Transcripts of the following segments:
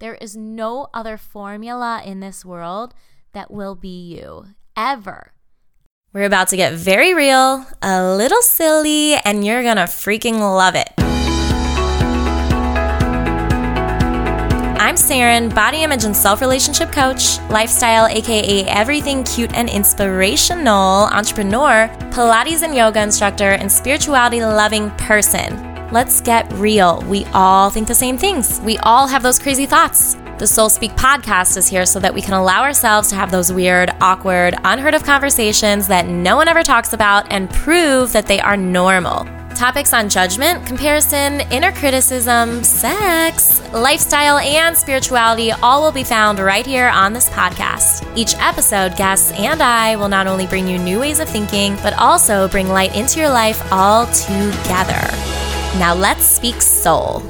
There is no other formula in this world that will be you ever. We're about to get very real, a little silly, and you're gonna freaking love it. I'm Saren, body image and self relationship coach, lifestyle, aka everything cute and inspirational, entrepreneur, Pilates and yoga instructor, and spirituality loving person. Let's get real. We all think the same things. We all have those crazy thoughts. The Soul Speak podcast is here so that we can allow ourselves to have those weird, awkward, unheard of conversations that no one ever talks about and prove that they are normal. Topics on judgment, comparison, inner criticism, sex, lifestyle, and spirituality all will be found right here on this podcast. Each episode, guests and I will not only bring you new ways of thinking, but also bring light into your life all together. Now let's speak soul.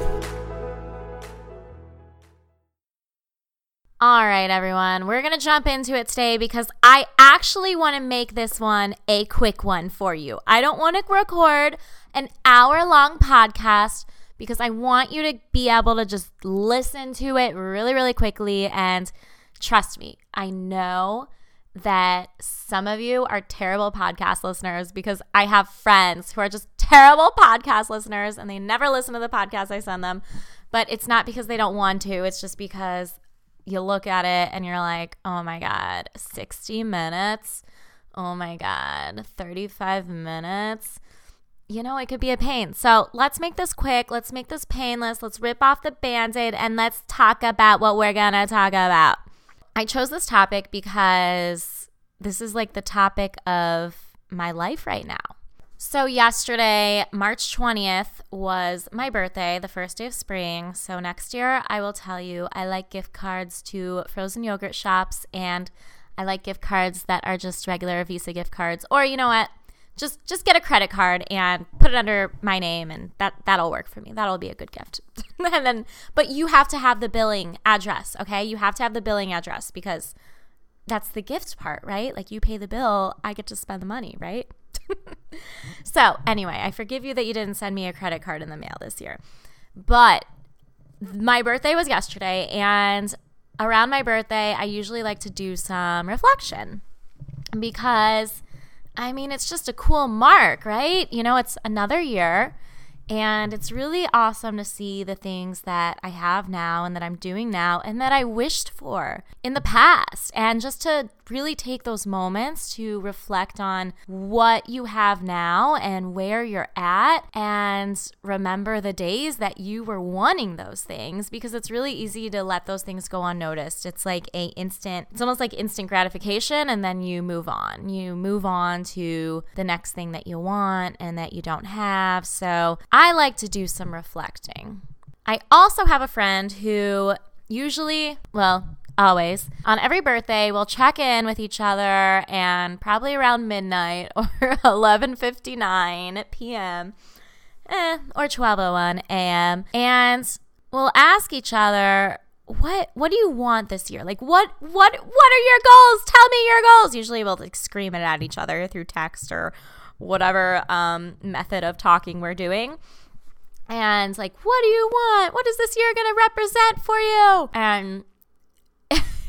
All right, everyone, we're going to jump into it today because I actually want to make this one a quick one for you. I don't want to record an hour long podcast because I want you to be able to just listen to it really, really quickly. And trust me, I know that some of you are terrible podcast listeners because I have friends who are just terrible podcast listeners and they never listen to the podcast I send them. But it's not because they don't want to, it's just because you look at it and you're like, oh my God, 60 minutes. Oh my God, 35 minutes. You know, it could be a pain. So let's make this quick. Let's make this painless. Let's rip off the band aid and let's talk about what we're going to talk about. I chose this topic because this is like the topic of my life right now. So, yesterday, March 20th, was my birthday, the first day of spring. So, next year, I will tell you I like gift cards to frozen yogurt shops and I like gift cards that are just regular Visa gift cards. Or, you know what? Just just get a credit card and put it under my name and that that'll work for me. That'll be a good gift. and then but you have to have the billing address, okay? You have to have the billing address because that's the gift part, right? Like you pay the bill, I get to spend the money, right? so, anyway, I forgive you that you didn't send me a credit card in the mail this year. But my birthday was yesterday, and around my birthday, I usually like to do some reflection because I mean, it's just a cool mark, right? You know, it's another year. And it's really awesome to see the things that I have now and that I'm doing now and that I wished for in the past. And just to really take those moments to reflect on what you have now and where you're at and remember the days that you were wanting those things because it's really easy to let those things go unnoticed. It's like a instant it's almost like instant gratification and then you move on. You move on to the next thing that you want and that you don't have. So, I like to do some reflecting. I also have a friend who usually, well, always on every birthday we'll check in with each other and probably around midnight or 11:59 p.m. Eh, or 12:01 a.m. and we'll ask each other what what do you want this year? Like what what what are your goals? Tell me your goals. Usually we'll like scream it at each other through text or whatever um, method of talking we're doing. And like, what do you want? What is this year going to represent for you? And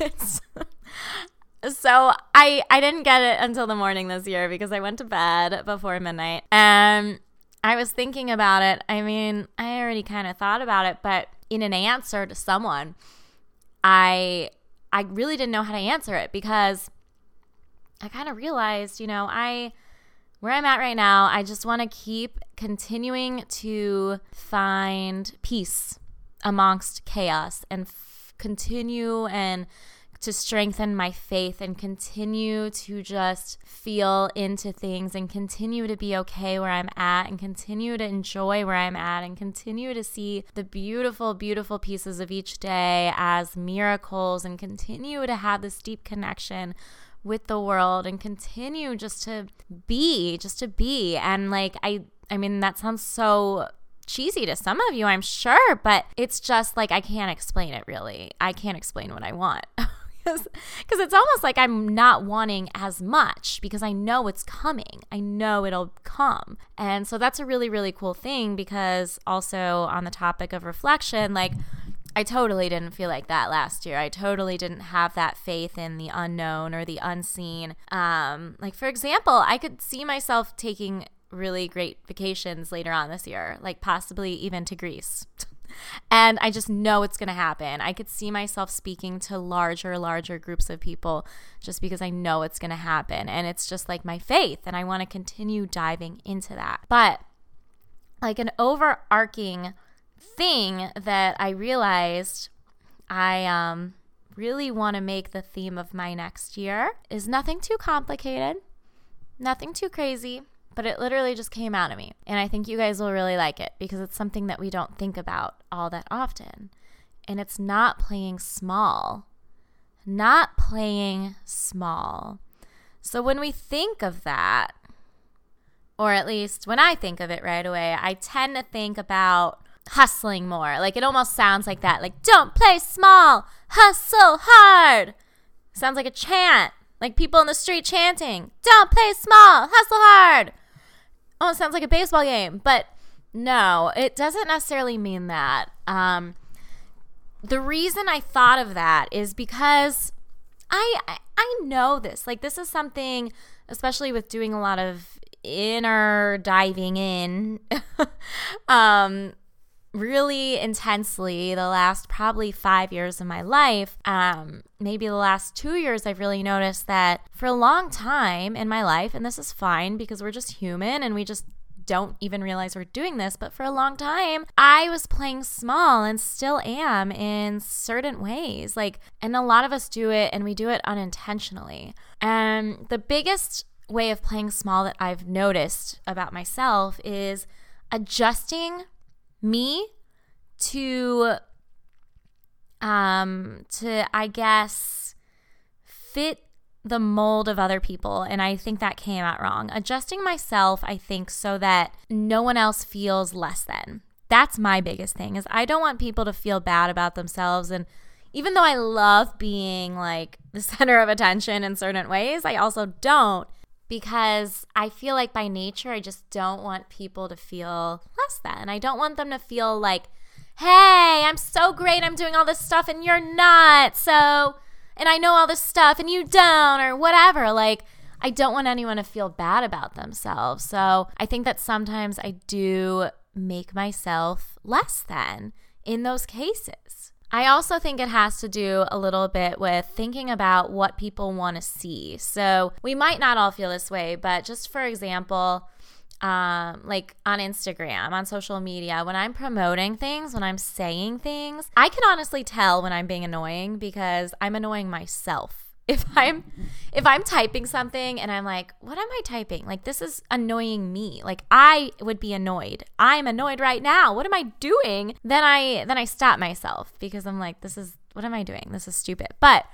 so I I didn't get it until the morning this year because I went to bed before midnight and I was thinking about it. I mean, I already kind of thought about it, but in an answer to someone, I I really didn't know how to answer it because I kind of realized, you know, I where I'm at right now, I just want to keep continuing to find peace amongst chaos and continue and to strengthen my faith and continue to just feel into things and continue to be okay where I'm at and continue to enjoy where I'm at and continue to see the beautiful, beautiful pieces of each day as miracles and continue to have this deep connection with the world and continue just to be, just to be. And like, I, I mean, that sounds so cheesy to some of you, I'm sure, but it's just like I can't explain it really. I can't explain what I want. Because it's almost like I'm not wanting as much because I know it's coming. I know it'll come. And so that's a really, really cool thing because also on the topic of reflection, like I totally didn't feel like that last year. I totally didn't have that faith in the unknown or the unseen. Um, like, for example, I could see myself taking really great vacations later on this year, like possibly even to Greece. and I just know it's going to happen. I could see myself speaking to larger, larger groups of people just because I know it's going to happen. And it's just like my faith, and I want to continue diving into that. But like an overarching thing that I realized I um, really want to make the theme of my next year is nothing too complicated, nothing too crazy, but it literally just came out of me. And I think you guys will really like it because it's something that we don't think about all that often. And it's not playing small. Not playing small. So when we think of that, or at least when I think of it right away, I tend to think about hustling more. Like it almost sounds like that. Like, don't play small, hustle hard. Sounds like a chant, like people in the street chanting, don't play small, hustle hard. Almost sounds like a baseball game, but no, it doesn't necessarily mean that. Um, the reason I thought of that is because I, I I know this. Like this is something, especially with doing a lot of inner diving in. um, really intensely the last probably five years of my life. Um, maybe the last two years, I've really noticed that for a long time in my life, and this is fine because we're just human and we just don't even realize we're doing this, but for a long time, I was playing small and still am in certain ways. Like, and a lot of us do it and we do it unintentionally. And the biggest way of playing small that I've noticed about myself is adjusting me to um to I guess fit the mold of other people and I think that came out wrong. Adjusting myself, I think so that no one else feels less than. That's my biggest thing is I don't want people to feel bad about themselves and even though I love being like the center of attention in certain ways, I also don't because I feel like by nature, I just don't want people to feel less than. I don't want them to feel like, hey, I'm so great, I'm doing all this stuff, and you're not. So, and I know all this stuff, and you don't, or whatever. Like, I don't want anyone to feel bad about themselves. So, I think that sometimes I do make myself less than in those cases. I also think it has to do a little bit with thinking about what people want to see. So we might not all feel this way, but just for example, um, like on Instagram, on social media, when I'm promoting things, when I'm saying things, I can honestly tell when I'm being annoying because I'm annoying myself if I'm if I'm typing something and I'm like, what am I typing? Like this is annoying me. Like I would be annoyed. I'm annoyed right now. What am I doing? Then I then I stop myself because I'm like, this is what am I doing? This is stupid. But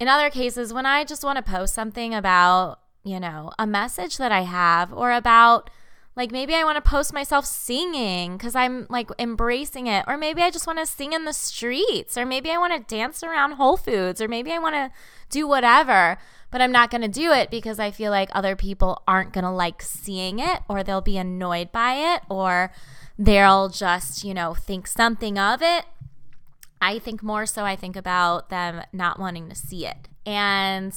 in other cases, when I just want to post something about, you know, a message that I have or about like maybe I want to post myself singing because I'm like embracing it. Or maybe I just want to sing in the streets. Or maybe I want to dance around Whole Foods. Or maybe I want to do whatever. But I'm not going to do it because I feel like other people aren't going to like seeing it or they'll be annoyed by it or they'll just, you know, think something of it. I think more so, I think about them not wanting to see it. And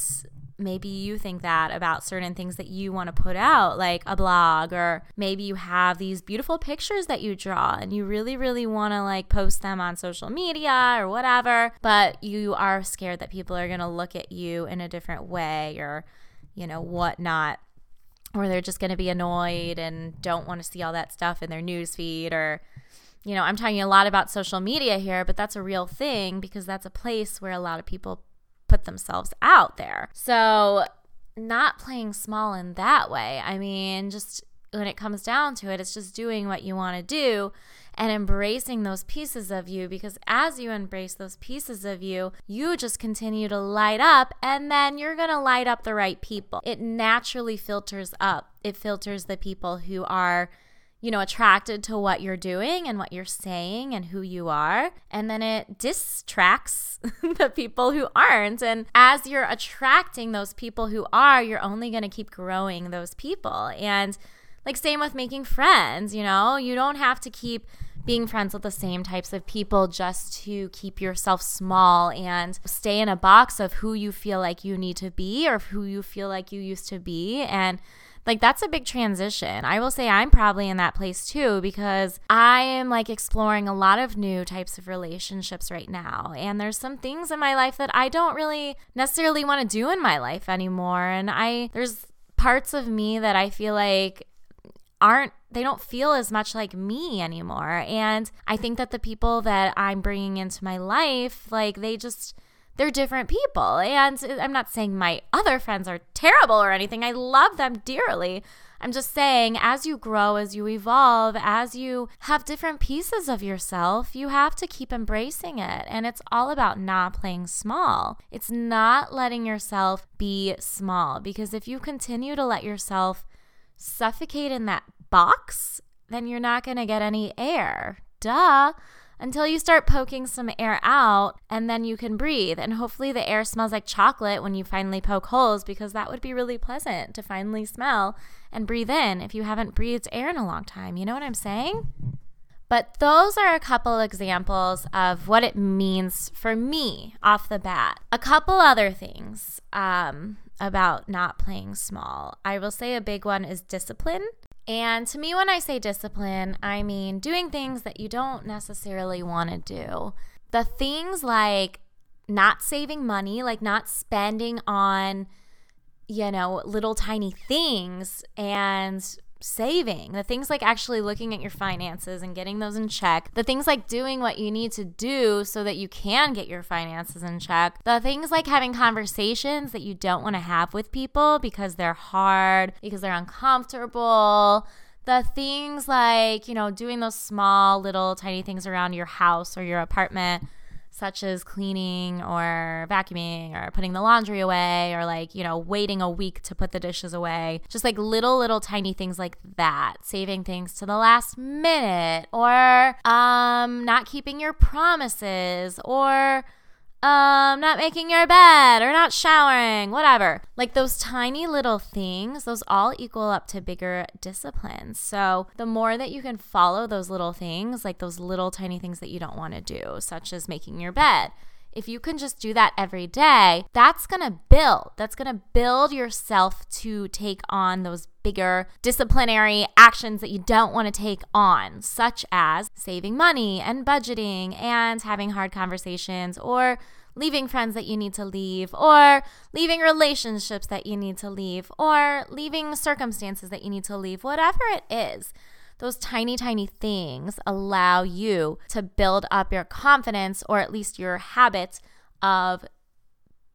maybe you think that about certain things that you want to put out, like a blog, or maybe you have these beautiful pictures that you draw and you really, really want to like post them on social media or whatever, but you are scared that people are going to look at you in a different way or, you know, whatnot. Or they're just going to be annoyed and don't want to see all that stuff in their newsfeed or, you know, I'm talking a lot about social media here, but that's a real thing because that's a place where a lot of people put themselves out there. So, not playing small in that way. I mean, just when it comes down to it, it's just doing what you want to do and embracing those pieces of you because as you embrace those pieces of you, you just continue to light up and then you're going to light up the right people. It naturally filters up. It filters the people who are you know, attracted to what you're doing and what you're saying and who you are. And then it distracts the people who aren't. And as you're attracting those people who are, you're only going to keep growing those people. And like, same with making friends, you know, you don't have to keep being friends with the same types of people just to keep yourself small and stay in a box of who you feel like you need to be or who you feel like you used to be. And like that's a big transition. I will say I'm probably in that place too because I am like exploring a lot of new types of relationships right now. And there's some things in my life that I don't really necessarily want to do in my life anymore. And I, there's parts of me that I feel like aren't they don't feel as much like me anymore and i think that the people that i'm bringing into my life like they just they're different people. And I'm not saying my other friends are terrible or anything. I love them dearly. I'm just saying, as you grow, as you evolve, as you have different pieces of yourself, you have to keep embracing it. And it's all about not playing small. It's not letting yourself be small because if you continue to let yourself suffocate in that box, then you're not going to get any air. Duh until you start poking some air out and then you can breathe. And hopefully, the air smells like chocolate when you finally poke holes because that would be really pleasant to finally smell and breathe in if you haven't breathed air in a long time. You know what I'm saying? But those are a couple examples of what it means for me off the bat. A couple other things um, about not playing small. I will say a big one is discipline. And to me, when I say discipline, I mean doing things that you don't necessarily want to do. The things like not saving money, like not spending on, you know, little tiny things and saving, the things like actually looking at your finances and getting those in check, the things like doing what you need to do so that you can get your finances in check, the things like having conversations that you don't want to have with people because they're hard, because they're uncomfortable. The things like, you know, doing those small little tiny things around your house or your apartment such as cleaning or vacuuming or putting the laundry away or like, you know, waiting a week to put the dishes away. Just like little, little tiny things like that. Saving things to the last minute or um, not keeping your promises or um, not making your bed or not showering, whatever. Like those tiny little things, those all equal up to bigger disciplines. So the more that you can follow those little things, like those little tiny things that you don't want to do, such as making your bed, if you can just do that every day, that's going to build. That's going to build yourself to take on those bigger disciplinary actions that you don't want to take on, such as saving money and budgeting and having hard conversations or leaving friends that you need to leave, or leaving relationships that you need to leave, or leaving circumstances that you need to leave, whatever it is those tiny, tiny things allow you to build up your confidence or at least your habit of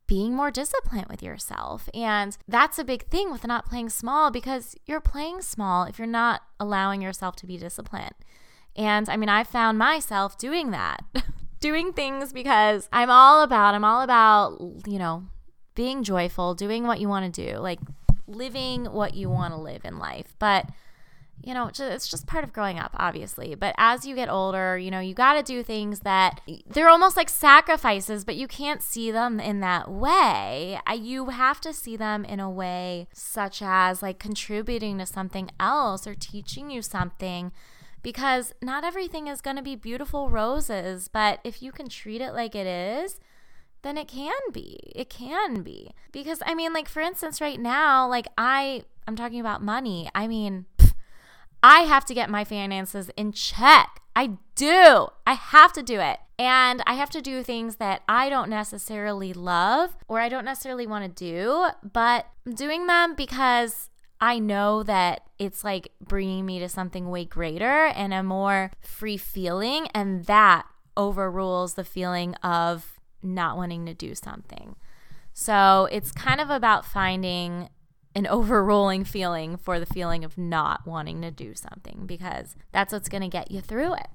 being more disciplined with yourself. And that's a big thing with not playing small because you're playing small if you're not allowing yourself to be disciplined. And I mean, I found myself doing that, doing things because I'm all about, I'm all about, you know, being joyful, doing what you want to do, like living what you want to live in life. But you know, it's just part of growing up, obviously. But as you get older, you know, you got to do things that they're almost like sacrifices, but you can't see them in that way. You have to see them in a way such as like contributing to something else or teaching you something because not everything is going to be beautiful roses, but if you can treat it like it is, then it can be. It can be. Because I mean, like for instance, right now, like I I'm talking about money. I mean, I have to get my finances in check. I do. I have to do it. And I have to do things that I don't necessarily love or I don't necessarily want to do, but I'm doing them because I know that it's like bringing me to something way greater and a more free feeling. And that overrules the feeling of not wanting to do something. So it's kind of about finding an overruling feeling for the feeling of not wanting to do something because that's what's going to get you through it.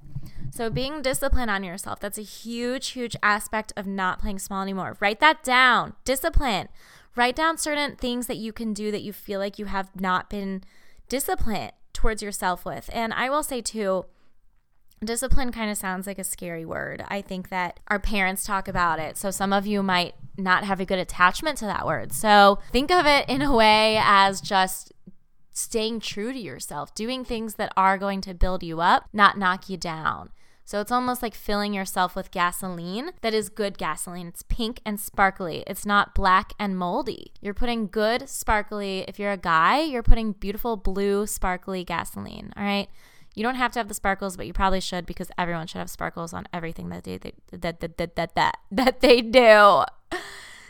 So, being disciplined on yourself, that's a huge, huge aspect of not playing small anymore. Write that down. Discipline. Write down certain things that you can do that you feel like you have not been disciplined towards yourself with. And I will say, too, discipline kind of sounds like a scary word. I think that our parents talk about it. So, some of you might not have a good attachment to that word. So think of it in a way as just staying true to yourself, doing things that are going to build you up, not knock you down. So it's almost like filling yourself with gasoline that is good gasoline. It's pink and sparkly. It's not black and moldy. You're putting good, sparkly, if you're a guy, you're putting beautiful blue, sparkly gasoline. All right. You don't have to have the sparkles, but you probably should because everyone should have sparkles on everything that they, they that, that, that, that, that, that they do.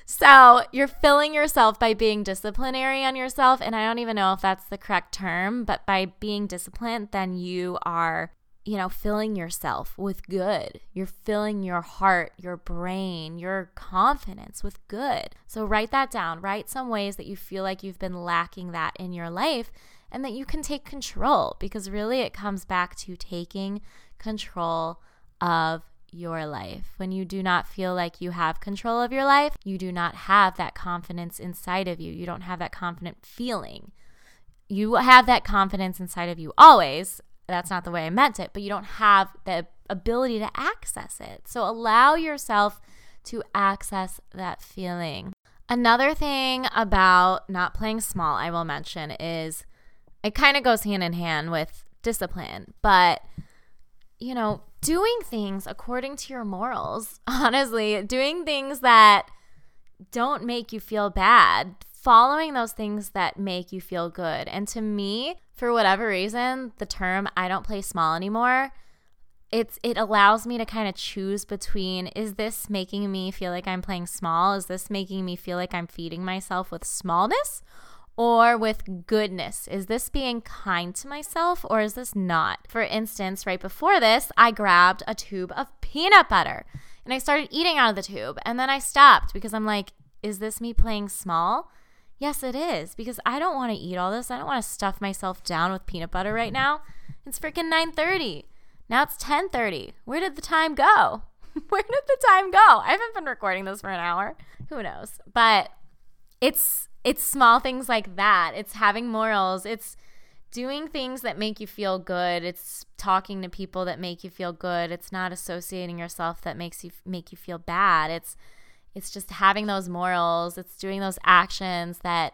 So you're filling yourself by being disciplinary on yourself. And I don't even know if that's the correct term, but by being disciplined, then you are you know, filling yourself with good. You're filling your heart, your brain, your confidence with good. So write that down. Write some ways that you feel like you've been lacking that in your life and that you can take control because really it comes back to taking control of your life. When you do not feel like you have control of your life, you do not have that confidence inside of you. You don't have that confident feeling. You have that confidence inside of you always that's not the way I meant it, but you don't have the ability to access it. So allow yourself to access that feeling. Another thing about not playing small, I will mention, is it kind of goes hand in hand with discipline, but you know, doing things according to your morals, honestly, doing things that don't make you feel bad, following those things that make you feel good. And to me, for whatever reason, the term I don't play small anymore, it's it allows me to kind of choose between is this making me feel like I'm playing small? Is this making me feel like I'm feeding myself with smallness or with goodness? Is this being kind to myself or is this not? For instance, right before this, I grabbed a tube of peanut butter and I started eating out of the tube and then I stopped because I'm like, is this me playing small? Yes, it is because I don't want to eat all this. I don't want to stuff myself down with peanut butter right now. It's freaking 9:30. Now it's 10:30. Where did the time go? Where did the time go? I haven't been recording this for an hour. Who knows? But it's it's small things like that. It's having morals. It's doing things that make you feel good. It's talking to people that make you feel good. It's not associating yourself that makes you make you feel bad. It's it's just having those morals, it's doing those actions that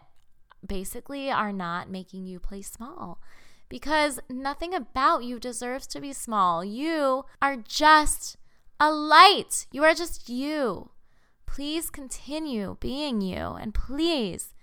basically are not making you play small because nothing about you deserves to be small. You are just a light. You are just you. Please continue being you and please,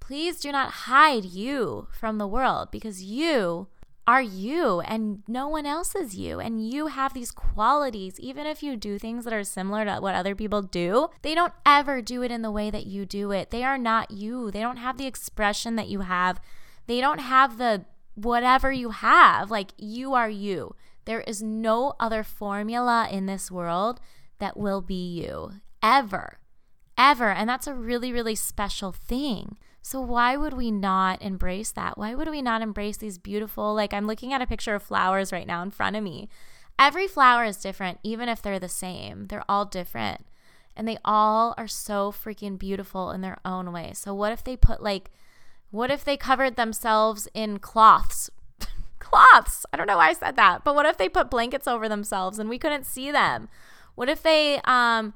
please do not hide you from the world because you are you and no one else is you. And you have these qualities. Even if you do things that are similar to what other people do, they don't ever do it in the way that you do it. They are not you. They don't have the expression that you have. They don't have the whatever you have. Like you are you. There is no other formula in this world that will be you ever. Ever. And that's a really, really special thing. So, why would we not embrace that? Why would we not embrace these beautiful, like, I'm looking at a picture of flowers right now in front of me. Every flower is different, even if they're the same. They're all different. And they all are so freaking beautiful in their own way. So, what if they put, like, what if they covered themselves in cloths? cloths. I don't know why I said that, but what if they put blankets over themselves and we couldn't see them? What if they, um,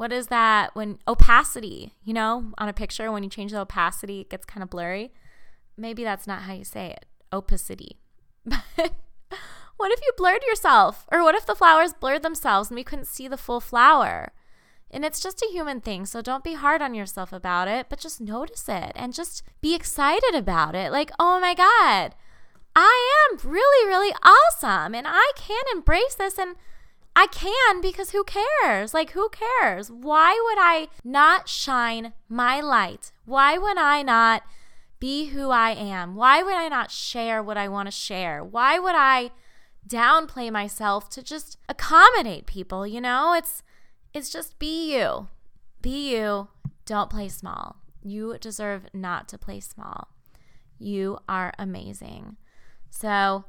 what is that when opacity, you know, on a picture when you change the opacity, it gets kind of blurry. Maybe that's not how you say it. Opacity. But what if you blurred yourself? Or what if the flowers blurred themselves and we couldn't see the full flower? And it's just a human thing, so don't be hard on yourself about it, but just notice it and just be excited about it. Like, oh my God, I am really, really awesome and I can embrace this and I can because who cares? Like, who cares? Why would I not shine my light? Why would I not be who I am? Why would I not share what I want to share? Why would I downplay myself to just accommodate people, you know? It's it's just be you. Be you. Don't play small. You deserve not to play small. You are amazing. So,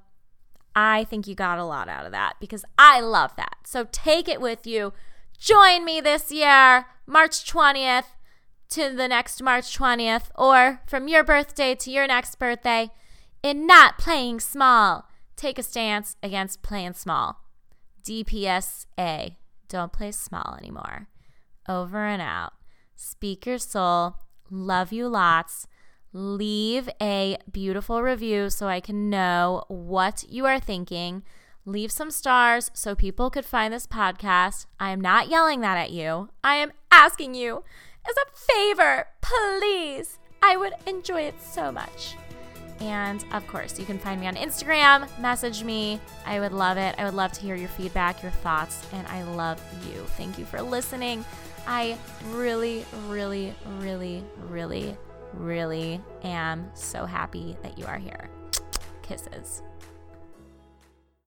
I think you got a lot out of that because I love that. So take it with you. Join me this year, March 20th to the next March 20th, or from your birthday to your next birthday, in not playing small. Take a stance against playing small. DPSA. Don't play small anymore. Over and out. Speak your soul. Love you lots. Leave a beautiful review so I can know what you are thinking. Leave some stars so people could find this podcast. I am not yelling that at you. I am asking you as a favor, please. I would enjoy it so much. And of course, you can find me on Instagram, message me. I would love it. I would love to hear your feedback, your thoughts, and I love you. Thank you for listening. I really, really, really, really, really am so happy that you are here. Kisses.